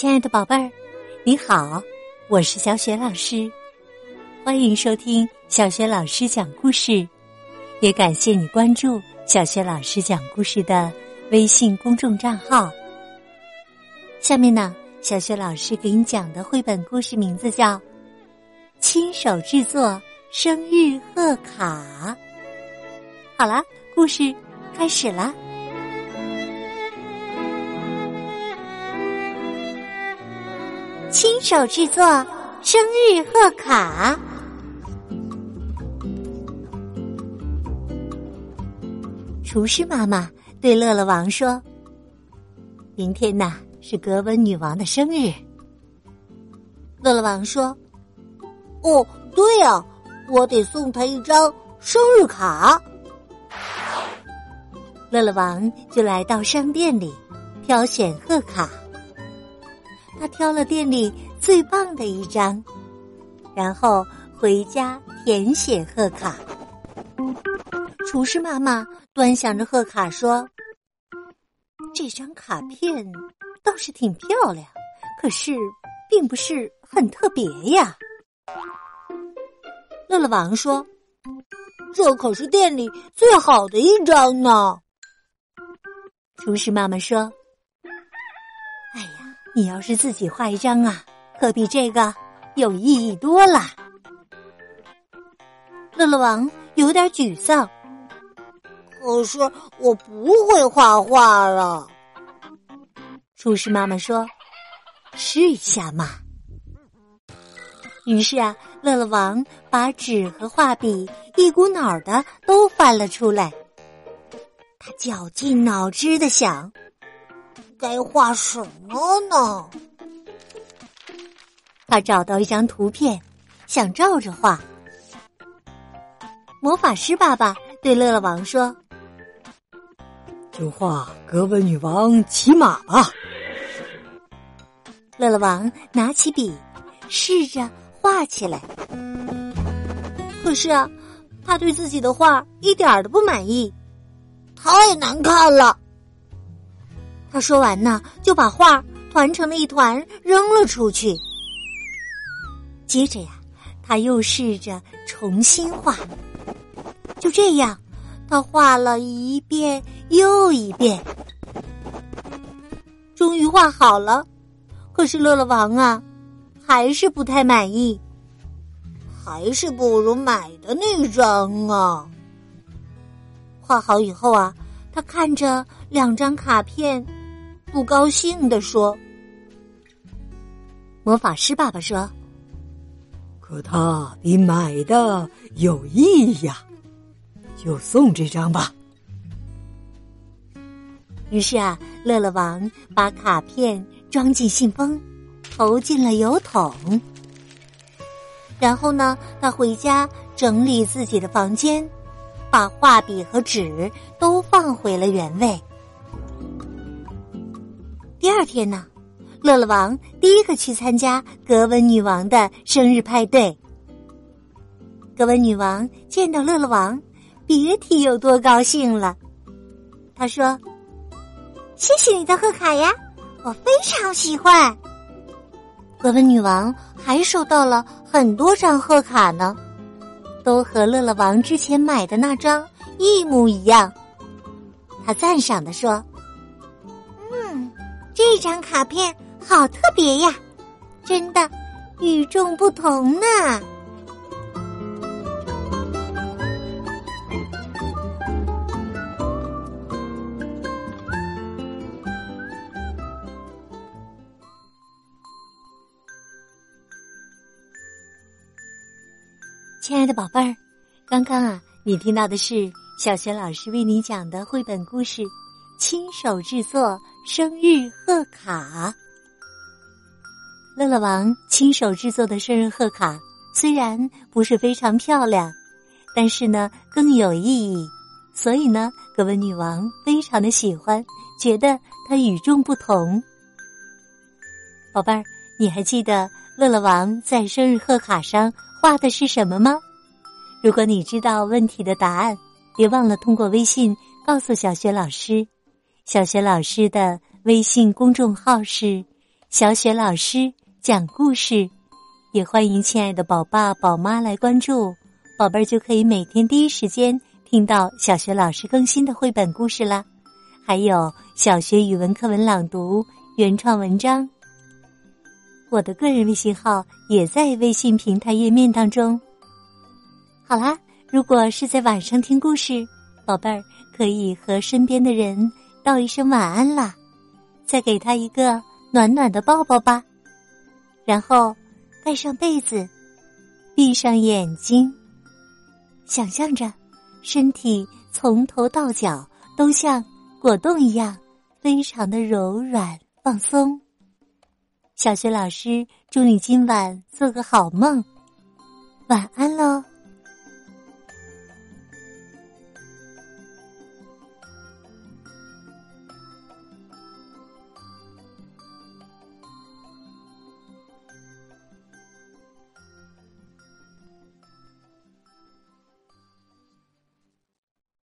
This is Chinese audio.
亲爱的宝贝儿，你好，我是小雪老师，欢迎收听小雪老师讲故事，也感谢你关注小雪老师讲故事的微信公众账号。下面呢，小雪老师给你讲的绘本故事名字叫《亲手制作生日贺卡》。好了，故事开始了。亲手制作生日贺卡。厨师妈妈对乐乐王说：“明天呐是格温女王的生日。”乐乐王说：“哦，对呀，我得送她一张生日卡。”乐乐王就来到商店里挑选贺卡。他挑了店里最棒的一张，然后回家填写贺卡。厨师妈妈端详着贺卡说：“这张卡片倒是挺漂亮，可是并不是很特别呀。”乐乐王说：“这可是店里最好的一张呢。”厨师妈妈说。你要是自己画一张啊，可比这个有意义多了。乐乐王有点沮丧，可是我不会画画了。厨师妈妈说：“试一下嘛。”于是啊，乐乐王把纸和画笔一股脑的都翻了出来，他绞尽脑汁的想。该画什么呢？他找到一张图片，想照着画。魔法师爸爸对乐乐王说：“就画格温女王骑马吧。”乐乐王拿起笔，试着画起来。可是啊，他对自己的画一点都不满意，太难看了。他说完呢，就把画团成了一团，扔了出去。接着呀，他又试着重新画。就这样，他画了一遍又一遍，终于画好了。可是乐乐王啊，还是不太满意，还是不如买的那张啊。画好以后啊，他看着两张卡片。不高兴地说：“魔法师爸爸说，可它比买的有意义呀，就送这张吧。”于是啊，乐乐王把卡片装进信封，投进了邮筒。然后呢，他回家整理自己的房间，把画笔和纸都放回了原位。第二天呢，乐乐王第一个去参加格温女王的生日派对。格温女王见到乐乐王，别提有多高兴了。他说：“谢谢你的贺卡呀，我非常喜欢。”格温女王还收到了很多张贺卡呢，都和乐乐王之前买的那张一模一样。他赞赏的说。这张卡片好特别呀，真的与众不同呢。亲爱的宝贝儿，刚刚啊，你听到的是小学老师为你讲的绘本故事。亲手制作生日贺卡，乐乐王亲手制作的生日贺卡虽然不是非常漂亮，但是呢更有意义，所以呢格温女王非常的喜欢，觉得它与众不同。宝贝儿，你还记得乐乐王在生日贺卡上画的是什么吗？如果你知道问题的答案，别忘了通过微信告诉小雪老师。小学老师的微信公众号是小雪老师讲故事，也欢迎亲爱的宝爸宝妈来关注，宝贝儿就可以每天第一时间听到小学老师更新的绘本故事啦。还有小学语文课文朗读、原创文章。我的个人微信号也在微信平台页面当中。好啦，如果是在晚上听故事，宝贝儿可以和身边的人道一声晚安啦，再给他一个。暖暖的抱抱吧，然后盖上被子，闭上眼睛，想象着身体从头到脚都像果冻一样，非常的柔软放松。小学老师祝你今晚做个好梦，晚安喽。